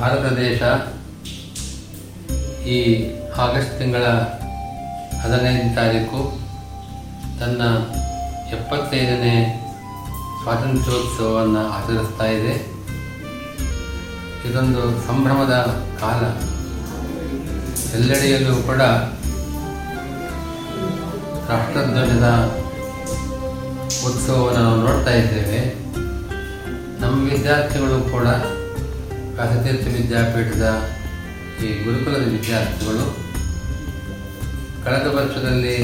ಭಾರತ ದೇಶ ಈ ಆಗಸ್ಟ್ ತಿಂಗಳ ಹದಿನೈದನೇ ತಾರೀಕು ತನ್ನ ಎಪ್ಪತ್ತೈದನೇ ಸ್ವಾತಂತ್ರ್ಯೋತ್ಸವವನ್ನು ಆಚರಿಸ್ತಾ ಇದೆ. ಇದೊಂದು ಸಂಭ್ರಮದ ಕಾಲ. ಎಲ್ಲೆಡೆಯಲ್ಲೂ ಕೂಡ ರಾಷ್ಟ್ರಧ್ವಜದ ಉತ್ಸವವನ್ನು ನಾವು ನೋಡ್ತಾ ಇದ್ದೇವೆ. ನಮ್ಮ ವಿದ್ಯಾರ್ಥಿಗಳು ಕೂಡ ವ್ಯಾಸತೀರ್ಥ ವಿದ್ಯಾಪೀಠದ ಈ ಗುರುಕುಲದ ವಿದ್ಯಾರ್ಥಿಗಳು ಕಳೆದ ವರ್ಷದಲ್ಲಿ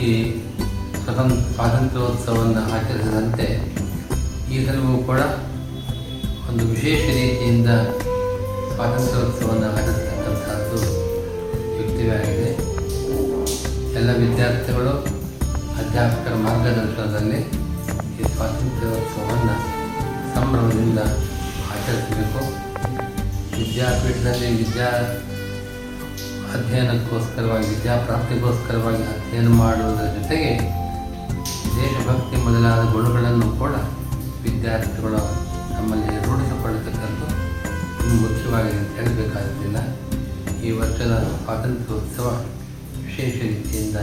ಈ ಸ್ವತಂತ್ರ ಸ್ವಾತಂತ್ರ್ಯೋತ್ಸವವನ್ನು ಆಚರಿಸಿದಂತೆ ಈ ಸಲವೂ ಕೂಡ ಒಂದು ವಿಶೇಷ ರೀತಿಯಿಂದ ಸ್ವಾತಂತ್ರ್ಯೋತ್ಸವವನ್ನು ಆಚರಿಸತಕ್ಕಂಥದ್ದು ಯುಕ್ತಿಯಾಗಿದೆ. ಎಲ್ಲ ವಿದ್ಯಾರ್ಥಿಗಳು ಅಧ್ಯಾಪಕರ ಮಾರ್ಗದರ್ಶನದಲ್ಲಿ ಈ ಸ್ವಾತಂತ್ರ್ಯೋತ್ಸವವನ್ನು ಸಂಭ್ರಮದಿಂದ ಆಚರಿಸಬೇಕು ವಿದ್ಯಾಪೀಠದಲ್ಲಿ ವಿದ್ಯಾ ಅಧ್ಯಯನಕ್ಕೋಸ್ಕರವಾಗಿ, ವಿದ್ಯಾಪ್ರಾಪ್ತಿಗೋಸ್ಕರವಾಗಿ ಅಧ್ಯಯನ ಮಾಡುವುದರ ಜೊತೆಗೆ ದೇಶಭಕ್ತಿ ಮೊದಲಾದ ಗುಣಗಳನ್ನು ಕೂಡ ವಿದ್ಯಾರ್ಥಿಗಳು ನಮ್ಮಲ್ಲಿ ರೂಢಿಸಿಕೊಳ್ಳತಕ್ಕಂಥ ಮುಖ್ಯವಾಗಿದೆ ಅಂತ ಹೇಳಬೇಕಾದ್ದರಿಂದ ಈ ವರ್ಷದ ಸ್ವಾತಂತ್ರ್ಯೋತ್ಸವ ವಿಶೇಷ ರೀತಿಯಿಂದ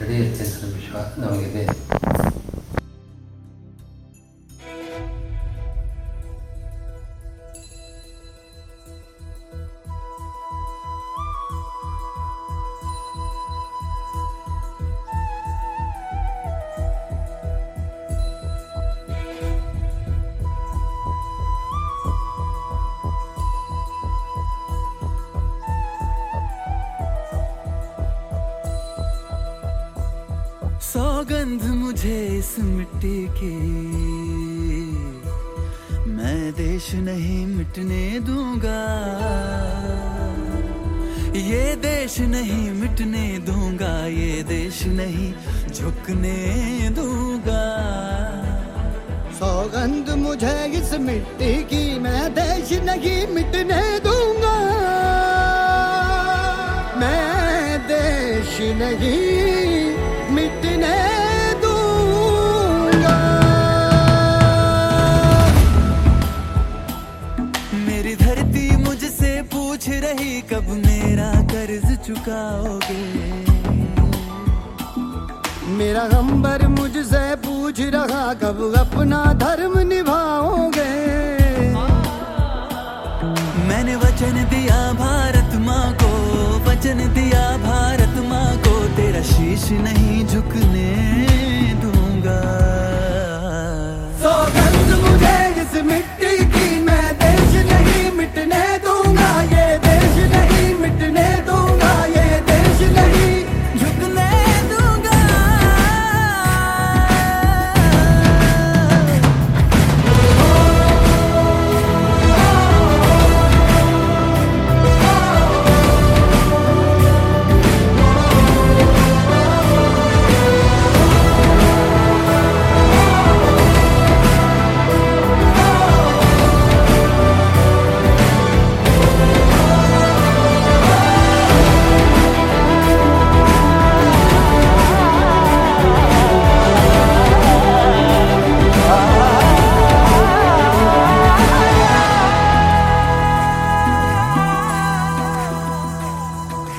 ನಡೆಯುತ್ತೆ ಅಂತ ವಿಶ್ವಾಸ ನಮಗಿದೆ. सौगंध मुझे इस मिट्टी की। मैं देश नहीं मिटने दूँगा। ये देश नहीं मिटने दूँगा, ये देश नहीं झुकने दूँगा। सौगंध मुझे इस मिट्टी की, मैं देश नहीं मिटने दूँगा। मैं देश नहीं मेरी धरती मुझसे पूछ रही, कब मेरा कर्ज चुकाओगे? मेरा गंबर मुझसे पूछ रहा, कब अपना धर्म निभाओगे? मैंने वचन दिया भारत माँ को, वचन दिया भारत माँ को, तेरा शीश नहीं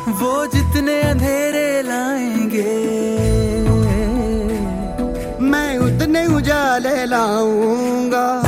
वो जितने अंधेरे लाएँगे मैं उतने उजाले लाऊँगा।